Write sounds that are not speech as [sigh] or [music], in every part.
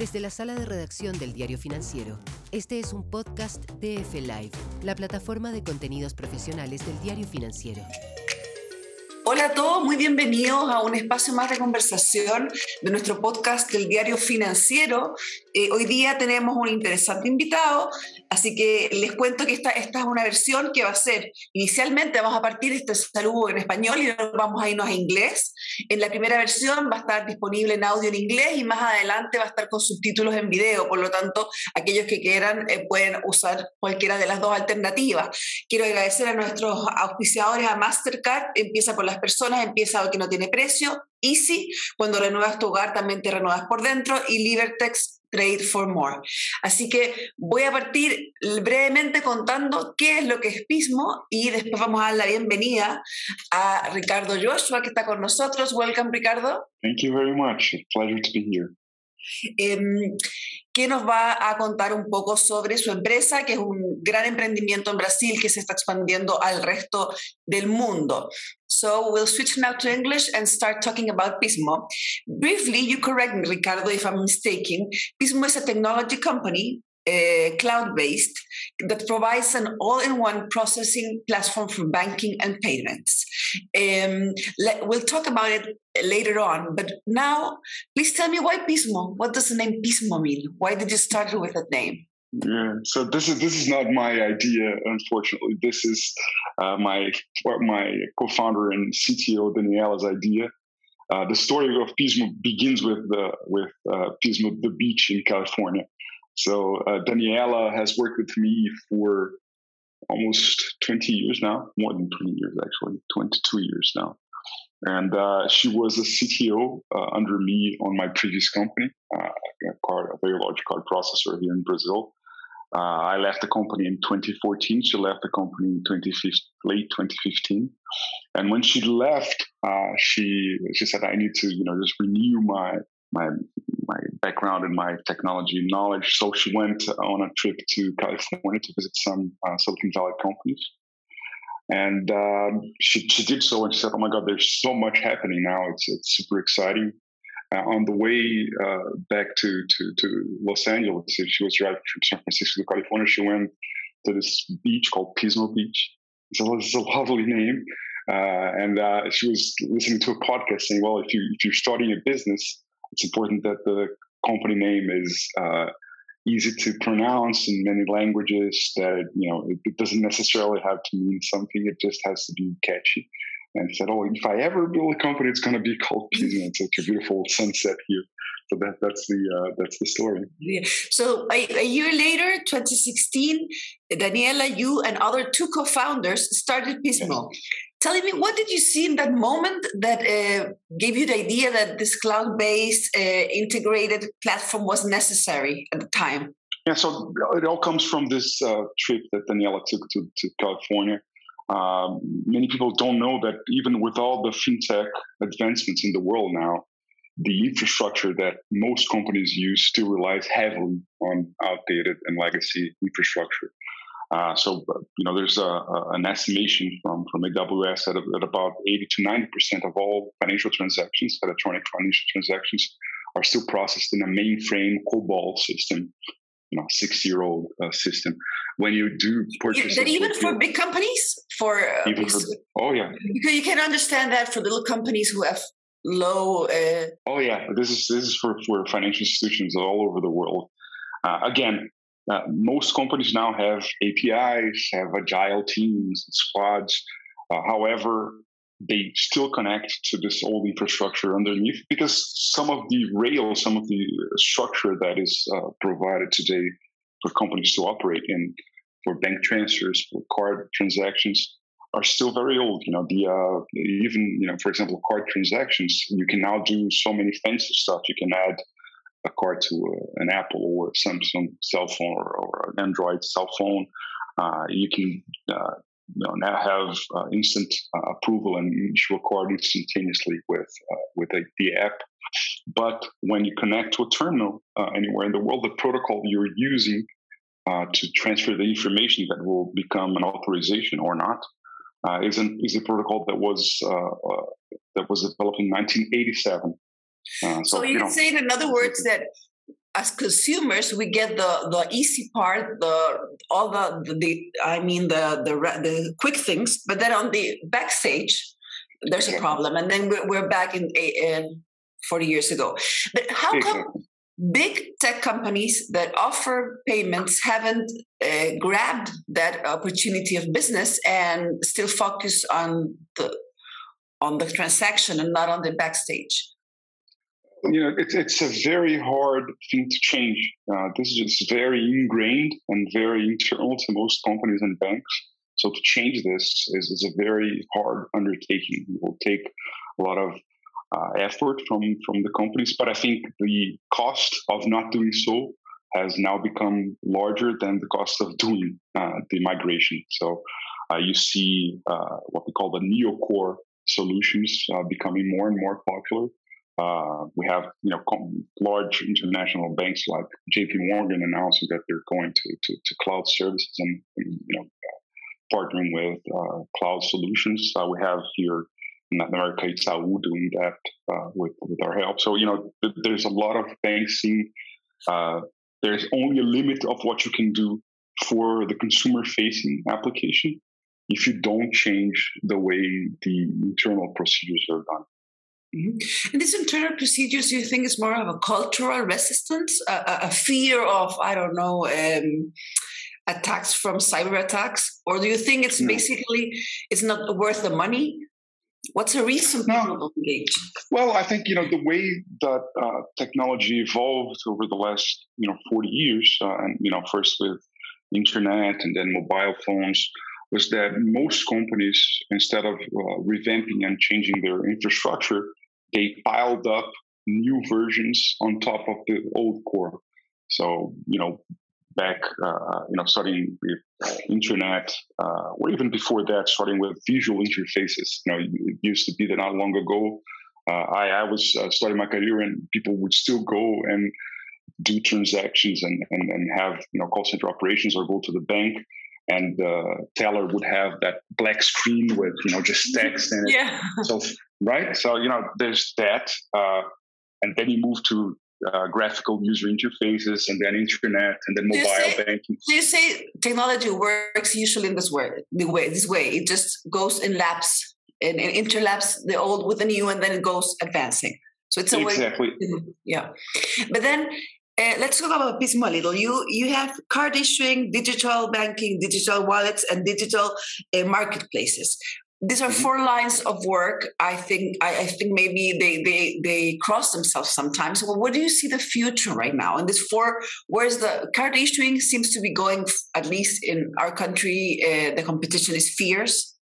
Desde la sala de redacción del Diario Financiero, este es un podcast TF Live, la plataforma de contenidos profesionales del Diario Financiero. Hola a todos, muy bienvenidos a un espacio más de conversación de nuestro podcast del Diario Financiero. Eh, hoy día tenemos un interesante invitado, así que les cuento que esta, esta es una versión que va a ser, inicialmente vamos a partir este saludo en español y luego vamos a irnos a inglés. En la primera versión va a estar disponible en audio en inglés y más adelante va a estar con subtítulos en video, por lo tanto, aquellos que quieran eh, pueden usar cualquiera de las dos alternativas. Quiero agradecer a nuestros auspiciadores, a Mastercard, empieza por las personas, empieza hoy que no tiene precio, Easy, cuando renuevas tu hogar también te renuevas por dentro y Libertex Trade for More. Así que voy a partir brevemente contando qué es lo que es Pismo y después vamos a dar la bienvenida a Ricardo Joshua que está con nosotros. Welcome, Ricardo. Thank you very much. pleasure to be here. Em, que nos va a contar un poco sobre su empresa, que es un gran emprendimiento en Brasil que se está expandiendo al resto del mundo. So we'll switch now to English and start talking about Pismo. Briefly, you correct me, Ricardo, if I'm mistaken. Pismo is a technology company uh, cloud-based that provides an all-in-one processing platform for banking and payments. Um, we'll talk about it later on, but now please tell me why Pismo? What does the name Pismo mean? Why did you start with that name? Yeah, so this is this is not my idea, unfortunately. This is uh, my my co-founder and CTO Daniela's idea. Uh, the story of Pismo begins with the with uh, Pismo the beach in California. So uh, Daniela has worked with me for almost 20 years now, more than 20 years actually, 22 years now. And uh, she was a CTO uh, under me on my previous company, uh, a, card, a very large card processor here in Brazil. Uh, I left the company in 2014. She left the company in 2015, late 2015. And when she left, uh, she she said, "I need to, you know, just renew my my my background and my technology knowledge. So she went on a trip to California to visit some uh, Silicon Valley companies. And um, she, she did so and she said, Oh my God, there's so much happening now. It's, it's super exciting. Uh, on the way uh, back to, to, to Los Angeles, she was driving from San Francisco to California. She went to this beach called Pismo Beach. It's a, it's a lovely name. Uh, and uh, she was listening to a podcast saying, well, if, you, if you're starting a business, it's important that the company name is uh, easy to pronounce in many languages. That you know, it, it, doesn't necessarily have to mean something. It just has to be catchy. And said, "Oh, if I ever build a company, it's going [laughs] to be called Pismo. It's such a beautiful sunset here." So that, that's the uh, that's the story. Yeah. So a, a, year later, 2016, Daniela, you and other two co-founders started Pismo. Yes telling me what did you see in that moment that uh, gave you the idea that this cloud-based uh, integrated platform was necessary at the time? Yeah so it all comes from this uh, trip that daniela took to, to california. Um, many people don't know that even with all the fintech advancements in the world now the infrastructure that most companies use still relies heavily on outdated and legacy infrastructure uh, so, you know, there's a, a, an estimation from, from AWS that, that about 80 to 90% of all financial transactions, electronic financial transactions, are still processed in a mainframe COBOL system, you know, six-year-old uh, system. When you do purchase, that even for big companies, for, uh, even for oh yeah, because you can understand that for little companies who have low. Uh, oh yeah, this is this is for for financial institutions all over the world. Uh, again, uh, most companies now have APIs, have agile teams, squads. Uh, however, they still connect to this old infrastructure underneath because some of the rails, some of the structure that is uh, provided today for companies to operate in, for bank transfers, for card transactions, are still very old. You know, the uh, even you know, for example, card transactions, you can now do so many fancy stuff. You can add a card to a, an Apple or Samsung cell phone or, or an Android cell phone. Uh, you can uh, you know, now have uh, instant uh, approval and issue a card instantaneously with uh, with a, the app. But when you connect to a terminal uh, anywhere in the world, the protocol you're using to transfer the information that will become an authorization or not is, an, is a protocol that was that was developed in 1987 uh, so, so, you, you can say, in other words, that as consumers, we get the the easy part, the all the the, the I mean the, the the quick things, but then on the backstage, there's a problem, and then we're, we're back in, in 40 years ago. But how come big tech companies that offer payments haven't uh, grabbed that opportunity of business and still focus on the on the transaction and not on the backstage? You know, it's it's a very hard thing to change. Uh, this is just very ingrained and very internal to most companies and banks. So to change this is, is a very hard undertaking. It will take a lot of uh, effort from from the companies, but I think the cost of not doing so has now become larger than the cost of doing uh, the migration. So uh, you see uh, what we call the neo-core solutions uh, becoming more and more popular. Uh, we have you know large international banks like J.P. Morgan announcing that they're going to, to, to cloud services and, and you know partnering with cloud solutions. we have here in America, Itaú doing that uh, with with our help. So you know, th- there's a lot of banks seeing uh, there's only a limit of what you can do for the consumer facing application if you don't change the way the internal procedures are done. Mm-hmm. And these internal procedures, do you think is more of a cultural resistance, a, a fear of, I don't know, um, attacks from cyber attacks? Or do you think it's no. basically, it's not worth the money What's the reason people no. engage? Well, I think you know the way that uh, technology evolved over the last you know 40 years, uh, and you know first with internet and then mobile phones, was that most companies instead of uh, revamping and changing their infrastructure, they piled up new versions on top of the old core. So you know back, uh, you know, starting with uh, internet, uh, or even before that, starting with visual interfaces. You know, it used to be that not long ago, uh, I, I was uh, starting my career, and people would still go and do transactions and, and, and have you know call center operations or go to the bank and the teller would have that black screen with you know just text and yeah. so right so you know there's that uh, and then you move to uh, graphical user interfaces and then internet and then mobile say, banking. So you say technology works usually in this way, the way this way. It just goes in laps and, and interlaps the old with the new, and then it goes advancing. So it's a exactly. way. Yeah, but then uh, let's talk about Pismo a little. You you have card issuing, digital banking, digital wallets, and digital uh, marketplaces these are mm-hmm. four lines of work. I think I, I, think maybe they they they cross themselves sometimes. Well where do you see the future right now? And this four where's the card issuing seems to be going at least in our country uh, the competition is fierce.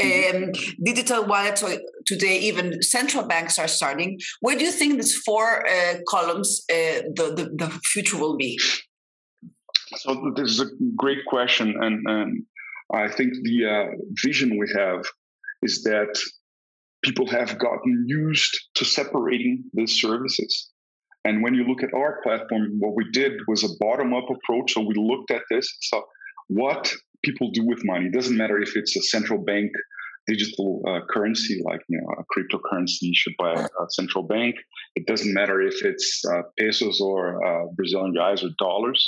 Mm-hmm. um, digital wallets today even central banks are starting. Where do you think these four uh, columns uh, the, the, the future will be? So this is a great question and, and I think the uh, vision we have is that people have gotten used to separating these services. And when you look at our platform, what we did was a bottom up approach. So we looked at this. So, what people do with money it doesn't matter if it's a central bank digital uh, currency like you know a cryptocurrency issued by a, a central bank it doesn't matter if it's uh, pesos or uh, brazilian reais or dollars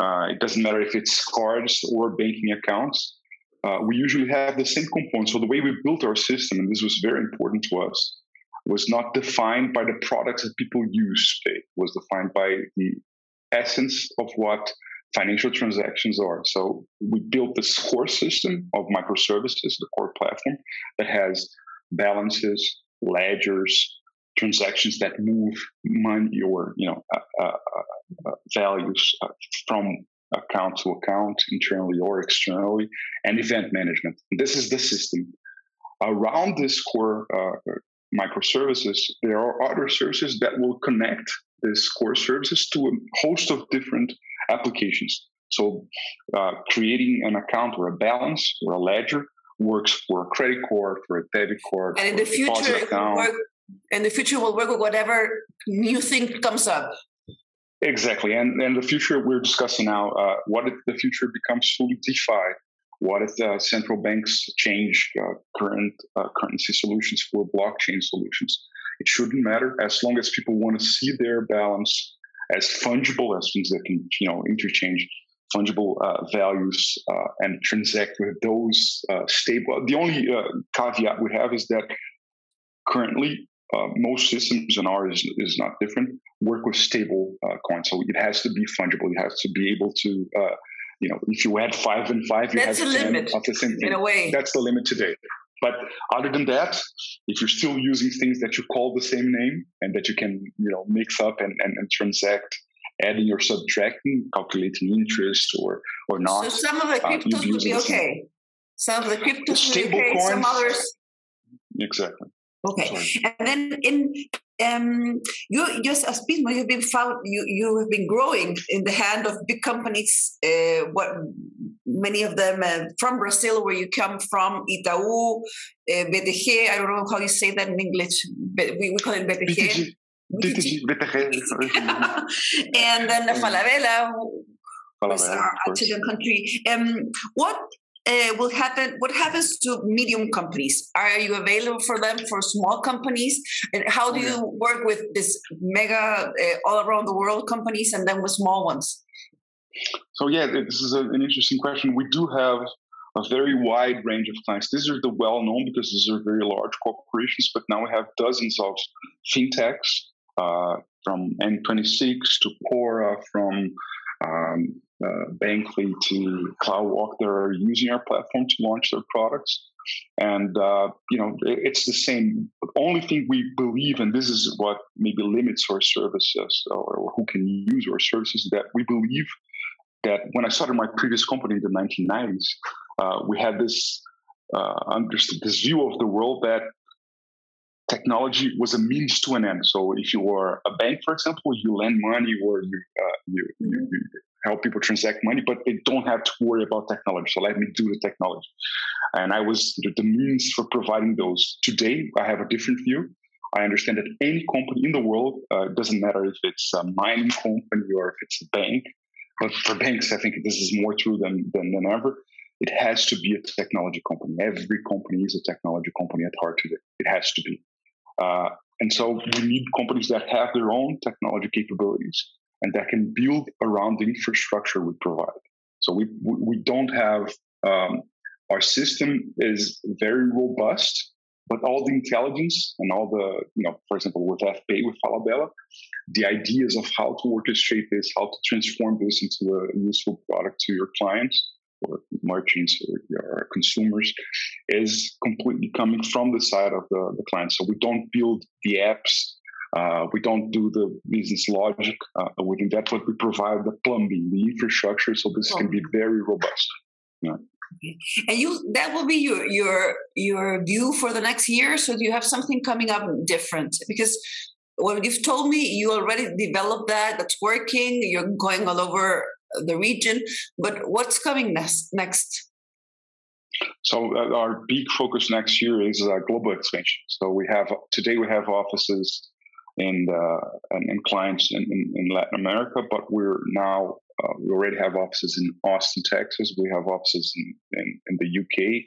uh, it doesn't matter if it's cards or banking accounts. Uh, we usually have the same components. So the way we built our system, and this was very important to us, was not defined by the products that people use today. was defined by the essence of what financial transactions are. So we built this core system of microservices, the core platform that has balances, ledgers, transactions that move money or you know uh, uh, uh, values uh, from account to account, internally or externally, and event management. This is the system. Around this core uh, microservices, there are other services that will connect this core services to a host of different applications. So, uh, creating an account or a balance or a ledger works for a credit card, for a debit card, and in the future, account. Work, in the future, will work with whatever new thing comes up. Exactly, and and the future we're discussing now. Uh, what if the future becomes fully DeFi? What if the central banks change uh, current uh, currency solutions for blockchain solutions? It shouldn't matter as long as people want to see their balance as fungible as things that can you know interchange fungible uh, values uh, and transact with those uh, stable. The only uh, caveat we have is that currently uh, most systems, and ours is, is, not different, work with stable uh, coins. So it has to be fungible. It has to be able to, you know, if you add five and five, you That's have a 10 limit, of the same thing. In a way. That's the limit today. But other than that, if you're still using things that you call the same name and that you can, you know, mix up and, and, and transact adding or subtracting, calculating interest or or not. So some of the uh, cryptos would be okay. Some of the cryptos would be okay. coins, some others. Exactly. Okay, Sorry. and then in um, you just as Pismo, you've been found you you have been growing in the hand of big companies. Uh, what many of them uh, from Brazil, where you come from, Itaú, uh, BTG. I don't know how you say that in English, but we, we call it BTG. BTG, BTG. and then the Falabella, Falabella, our. Chilean country. Um, what uh, will happen? What happens to medium companies? Are you available for them for small companies? And how do Oh, you work with this mega uh, all around the world companies and then with small ones? So yeah, this is an interesting question. We do have a very wide range of clients. These are the well-known because these are very large corporations, but now we have dozens of fintechs uh, from N26 to Cora, from um, uh, Bankly to CloudWalk that are using our platform to launch their products. And uh, you know, it- it's the same. The only thing we believe, and this is what maybe limits our services or who can use our services, that we believe that when I started my previous company in the 1990s, uh, we had this uh, this view of the world that technology was a means to an end. So if you are a bank, for example, you lend money or you uh, you, you, you help people transact money, but they don't have to worry about technology. So let me do the technology. And I was the, the means for providing those. Today, I have a different view. I understand that any company in the world, uh, it doesn't matter if it's a mining company or if it's a bank, but for banks, I think this is more true than, than, than ever. It has to be a technology company. Every company is a technology company at heart today. It has to be. Uh, and so we need companies that have their own technology capabilities and that can build around the infrastructure we provide. So we we, don't have um, our system is very robust, but all the intelligence and all the you know, for example, with FPay with Falabella, the ideas of how to orchestrate this, how to transform this into a useful product to your clients or merchants or your consumers is completely coming from the side of the, the client. So we don't build the apps, uh, we don't do the business logic uh, within that, but we provide the plumbing, the infrastructure, so this can be very robust. And you that will be your your your view for the next year. So do you have something coming up different? Because what you've told me, you already developed that. That's working. You're going all over the region. But what's coming next? Next. So uh, our big focus next year is uh, global expansion. So we have today we have offices in the, and, and clients in, in, in Latin America, but we're now uh, we already have offices in Austin, Texas. We have offices in, in, in the UK.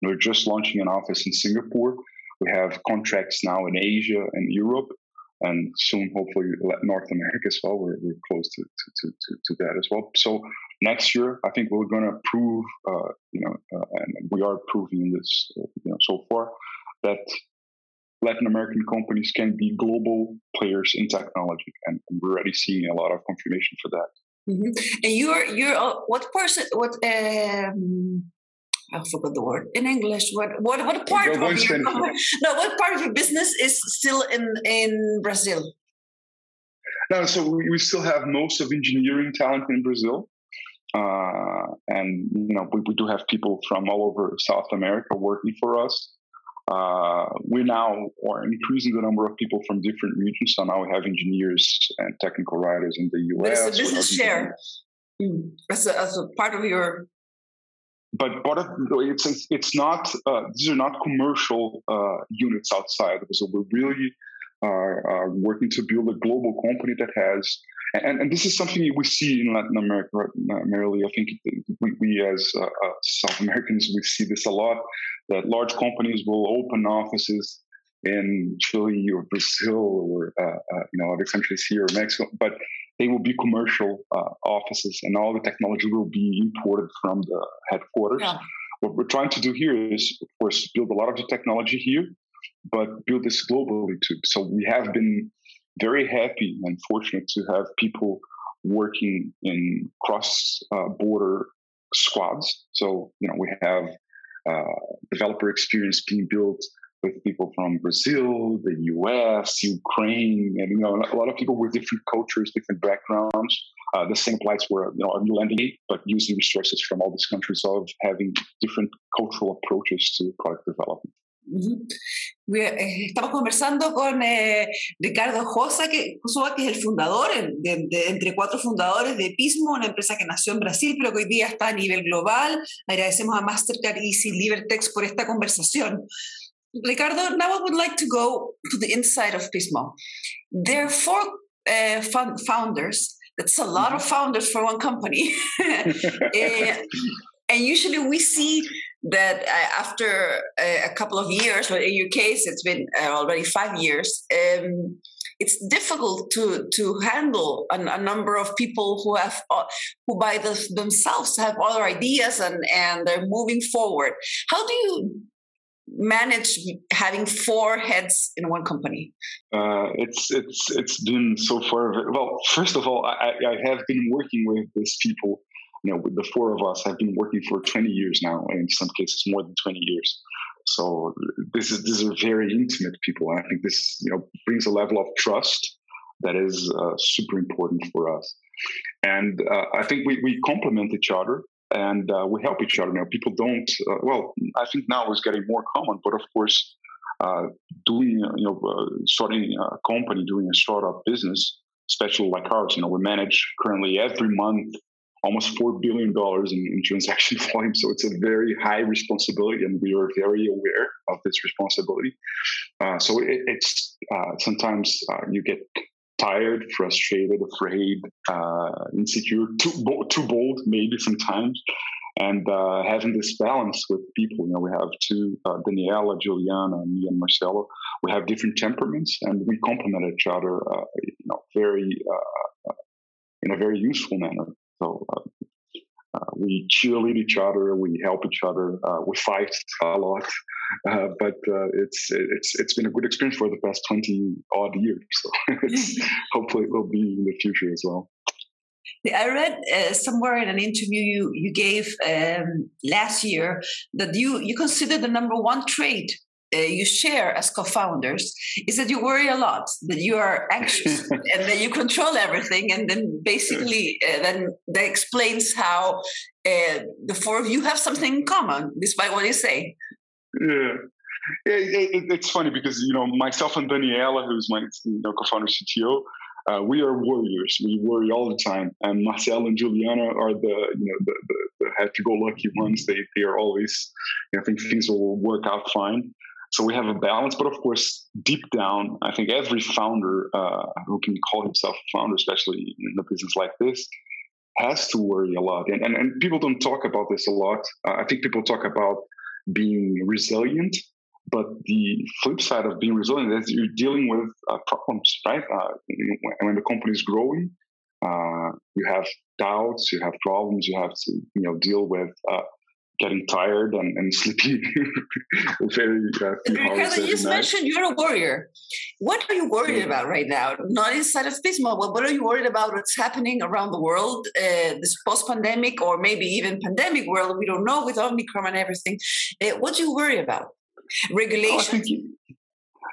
And we're just launching an office in Singapore. We have contracts now in Asia and Europe, and soon, hopefully, North America as well. We're, we're close to, to, to, to that as well. So next year, I think we're going to prove, uh, you know, uh, and we are proving this, uh, you know, so far that Latin American companies can be global players in technology, and we're already seeing a lot of confirmation for that. Mm-hmm. And you're you're uh, what person what um I forgot the word in English. What what what part of your no what part of your business is still in in Brazil? No, so we, we still have most of engineering talent in Brazil, uh, and you know we, we do have people from all over South America working for us. Uh, we now are increasing the number of people from different regions. So now we have engineers and technical writers in the US. But it's a business share mm. as, a, as a part of your. But it's it's not uh, these are not commercial uh, units outside. So we're really are working to build a global company that has and, and this is something we see in Latin America primarily. I think we, we as uh, uh, South Americans, we see this a lot, that large companies will open offices in Chile or Brazil or, uh, you know, other countries here or Mexico, but they will be commercial uh, offices, and all the technology will be imported from the headquarters. Yeah. What we're trying to do here is, of course, build a lot of the technology here, but build this globally too. So we have been very happy and fortunate to have people working in cross-border uh, squads. So you know we have uh, developer experience being built with people from Brazil, the US, Ukraine, and you know a lot of people with different cultures, different backgrounds. Uh, the same applies for you know a lending, but using resources from all these countries of having different cultural approaches to product development. Eh, estamos conversando con eh, Ricardo Josa, que, que es el fundador, de, entre cuatro fundadores de Pismo, una empresa que nació en Brasil, pero que hoy día está a nivel global. Agradecemos a Mastercard y Libertex por esta conversación. Ricardo, now I would like to go to the inside of Pismo. There are four uh, founders. That's a lot of founders for one company. uh, [laughs] and usually we see that uh, after a, a, couple of years, but in your case, it's been uh, already five years. Um, it's difficult to to handle a, a, number of people who have uh, who by the, themselves have other ideas and and they're moving forward. How do you manage having four heads in one company? Uh, it's it's it's been so far. Well, first of all, I, I have been working with these people you know, the four of us have been working for 20 years now, in some cases more than 20 years. So this is these are very intimate people, and I think this you know brings a level of trust that is uh, super important for us. And uh, I think we we complement each other and uh, we help each other. Now people don't. Uh, well, I think now it's getting more common, but of course. Uh, doing you know uh, starting a company doing a startup business especially like ours you know we manage currently every month almost four billion dollars in, in, transaction [laughs] volume. So it's a very high responsibility, and we are very aware of this responsibility. Uh, so it, it's uh, sometimes you get tired, frustrated, afraid, uh, insecure, too bold, too bold, maybe sometimes. And uh, having this balance with people, you know, we have two, uh, Daniela, Juliana, me, and Marcelo. We have different temperaments, and we complement each other, you know, very in a very useful manner. So uh, we cheerlead each other, we help each other, uh, we fight a lot, uh, but uh, it's it's it's been a good experience for the past twenty odd years. So [laughs] [laughs] hopefully it will be in the future as well. I read uh, somewhere in an interview you you gave um, last year that you you consider the number one trait uh, you share as co-founders is that you worry a lot that you are anxious [laughs] and that you control everything and then basically uh, then that explains how uh, the four of you have something in common despite what you say yeah it, it, it's funny because you know myself and Daniela, who's my you know, co-founder CTO, uh, we are warriors. We worry all the time, and Marcel and Juliana are the you know the, the, the happy-go-lucky ones. They they are always you know, think things will work out fine. So we have a balance, but of course, deep down, I think every founder uh, who can call himself a founder, especially in a business like this, has to worry a lot. And, and, and people don't talk about this a lot. Uh, I think people talk about being resilient, but the flip side of being resilient is you're dealing with uh, problems, right? Uh, when the company is growing, uh, you have doubts, you have problems, you have to you know deal with uh, getting tired and, and [laughs] sleeping very uh, hours you just night. mentioned you're a warrior. What are you worried yeah. about right now? Not inside of Pismo, but what are you worried about? What's happening around the world, uh, this post-pandemic or maybe even pandemic world? We don't know with Omicron and everything. Uh, what do you worry about? Regulation. Oh,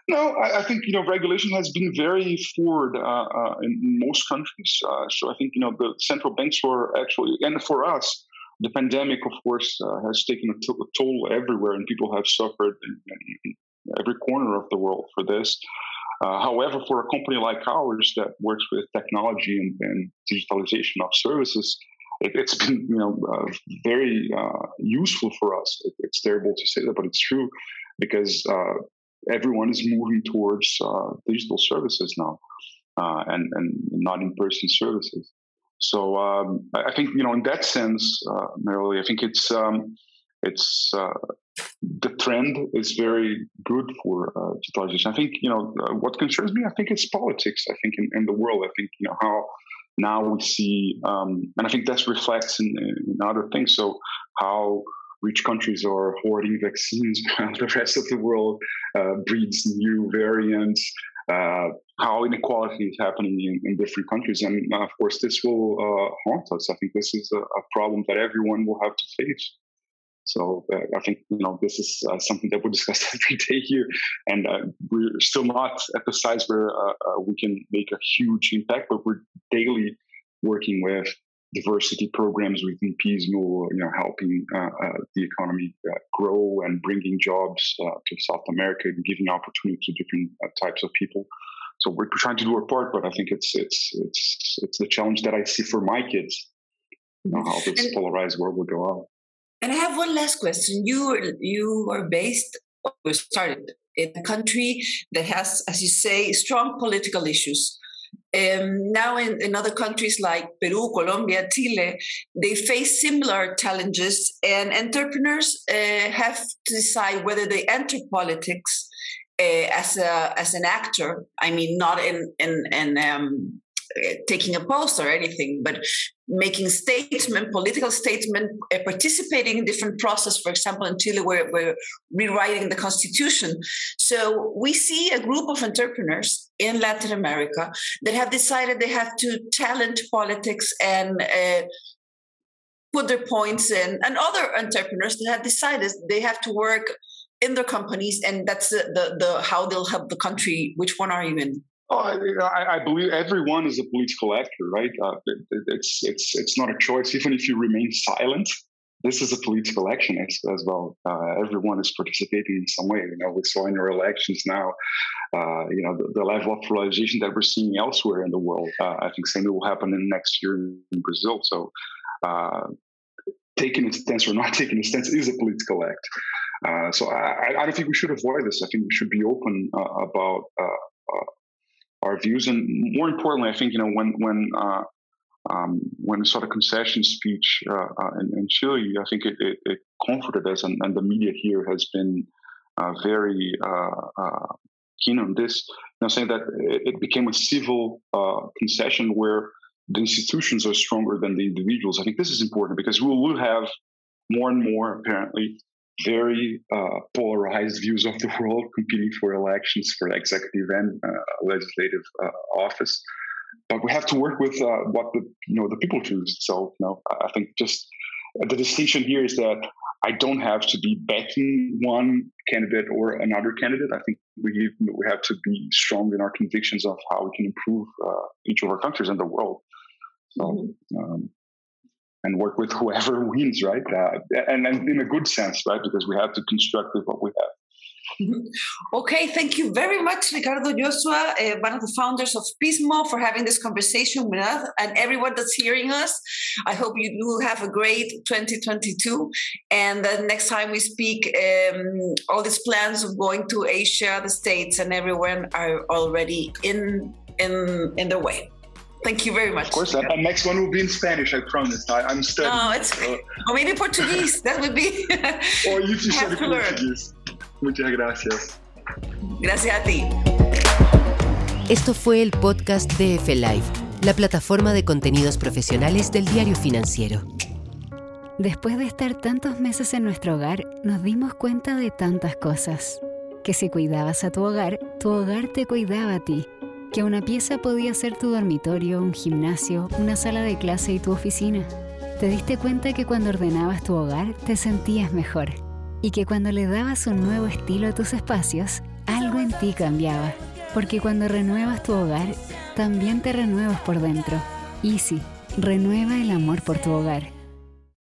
no, I, I, think you know regulation has been very forward uh, uh, in most countries. Uh, so I think you know the central banks were actually, and for us, the pandemic, of course, uh, has taken a, toll everywhere, and people have suffered in, in, every corner of the world for this. Uh, however, for a company like ours that works with technology and, and digitalization of services, it, has been you know uh, very uh, useful for us. It, it's terrible to say that, but it's true because uh, everyone is moving towards uh, digital services now and and not in person services. So um, I think you know in that sense, uh, Marily, I think it's um, it's uh, the trend is very good for uh, digitalization. I think you know uh, what concerns me. I think it's politics. I think in, in, the world, I think you know how now we see, um, and I think that reflects in, in, other things. So how rich countries are hoarding vaccines [laughs] while the rest of the world uh, breeds new variants. Uh, how inequality is happening in, in different countries, and uh, of course, this will uh, haunt us. I think this is a, a problem that everyone will have to face. So uh, I think you know this is uh, something that we discuss [laughs] every day here, and uh, we're still not at the size where we can make a huge impact, but we're daily working with diversity programs within Pismo, you know, helping uh, uh the economy uh, grow and bringing jobs uh, to South America and giving opportunity to different types of people. So we're trying to do our part, but I think it's it's it's it's the challenge that I see for my kids. You know, how this polarized world will go out. And I have one last question. You you are based or started in a country that has, as you say, strong political issues. Um, now, in, in other countries like Peru, Colombia, Chile, they face similar challenges, and entrepreneurs uh, have to decide whether they enter politics uh, as a as an actor. I mean, not in in in um, taking a post or anything, but making statement, political statement, uh, participating in different process. For example, in Chile, we're, we're rewriting the constitution. So we see a group of entrepreneurs in Latin America that have decided they have to challenge politics and uh, put their points in, and other entrepreneurs that have decided they have to work in their companies, and that's the, the, the how they'll help the country. Which one are you in? Oh, I, I, believe everyone is a political actor, right? Uh, it, it's it's it's not a choice. Even if you remain silent, this is a political action as, as well. Uh, everyone is participating in some way. You know, we saw in our elections now, uh, you know, the, the, level of polarization that we're seeing elsewhere in the world. Uh, I think same will happen in next year in Brazil. So, uh, taking a stance or not [laughs] taking a stance is a political act. Uh, so I, I, don't think we should avoid this. I think we should be open about our views. And more importantly, I think you know when when uh, um, when we saw the concession speech uh, uh, in, in, Chile, I think it, it, it comforted us, and, and, the media here has been uh, very uh, uh, keen on this. You know, saying that it became a civil concession where the institutions are stronger than the individuals. I think this is important because we will have more and more apparently very uh, polarized views of the [laughs] world competing for elections for executive and uh, legislative uh, office. But we have to work with uh, what the you know the people choose. So you know, I think just the distinction here is that I don't have to be backing one candidate or another candidate. I think we we have to be strong in our convictions of how we can improve uh, each of our countries and the world. So. Mm-hmm. Um, and work with whoever [laughs] wins, right? Uh, and, and in a good sense, right? Because we have to construct with what we have. Mm-hmm. Okay, thank you very much, Ricardo Joshua, uh, one of the founders of Pismo, for having this conversation with us and everyone that's hearing us. I hope you do have a great 2022. And the next time we speak, um, all these plans of going to Asia, the States, and everyone are already in in in the way. Thank you very much. Of course, and next one will be in Spanish. I promise. I, am studying. No, it's uh, or maybe Portuguese. that would be. [laughs] or you should study Portuguese. Muchas gracias. Gracias a ti. Esto fue el podcast de F Live, la plataforma de contenidos profesionales del diario financiero. Después de estar tantos meses en nuestro hogar, nos dimos cuenta de tantas cosas. Que si cuidabas a tu hogar, tu hogar te cuidaba a ti que una pieza podía ser tu dormitorio, un gimnasio, una sala de clase y tu oficina. Te diste cuenta que cuando ordenabas tu hogar te sentías mejor y que cuando le dabas un nuevo estilo a tus espacios, algo en ti cambiaba. Porque cuando renuevas tu hogar, también te renuevas por dentro. Easy, renueva el amor por tu hogar.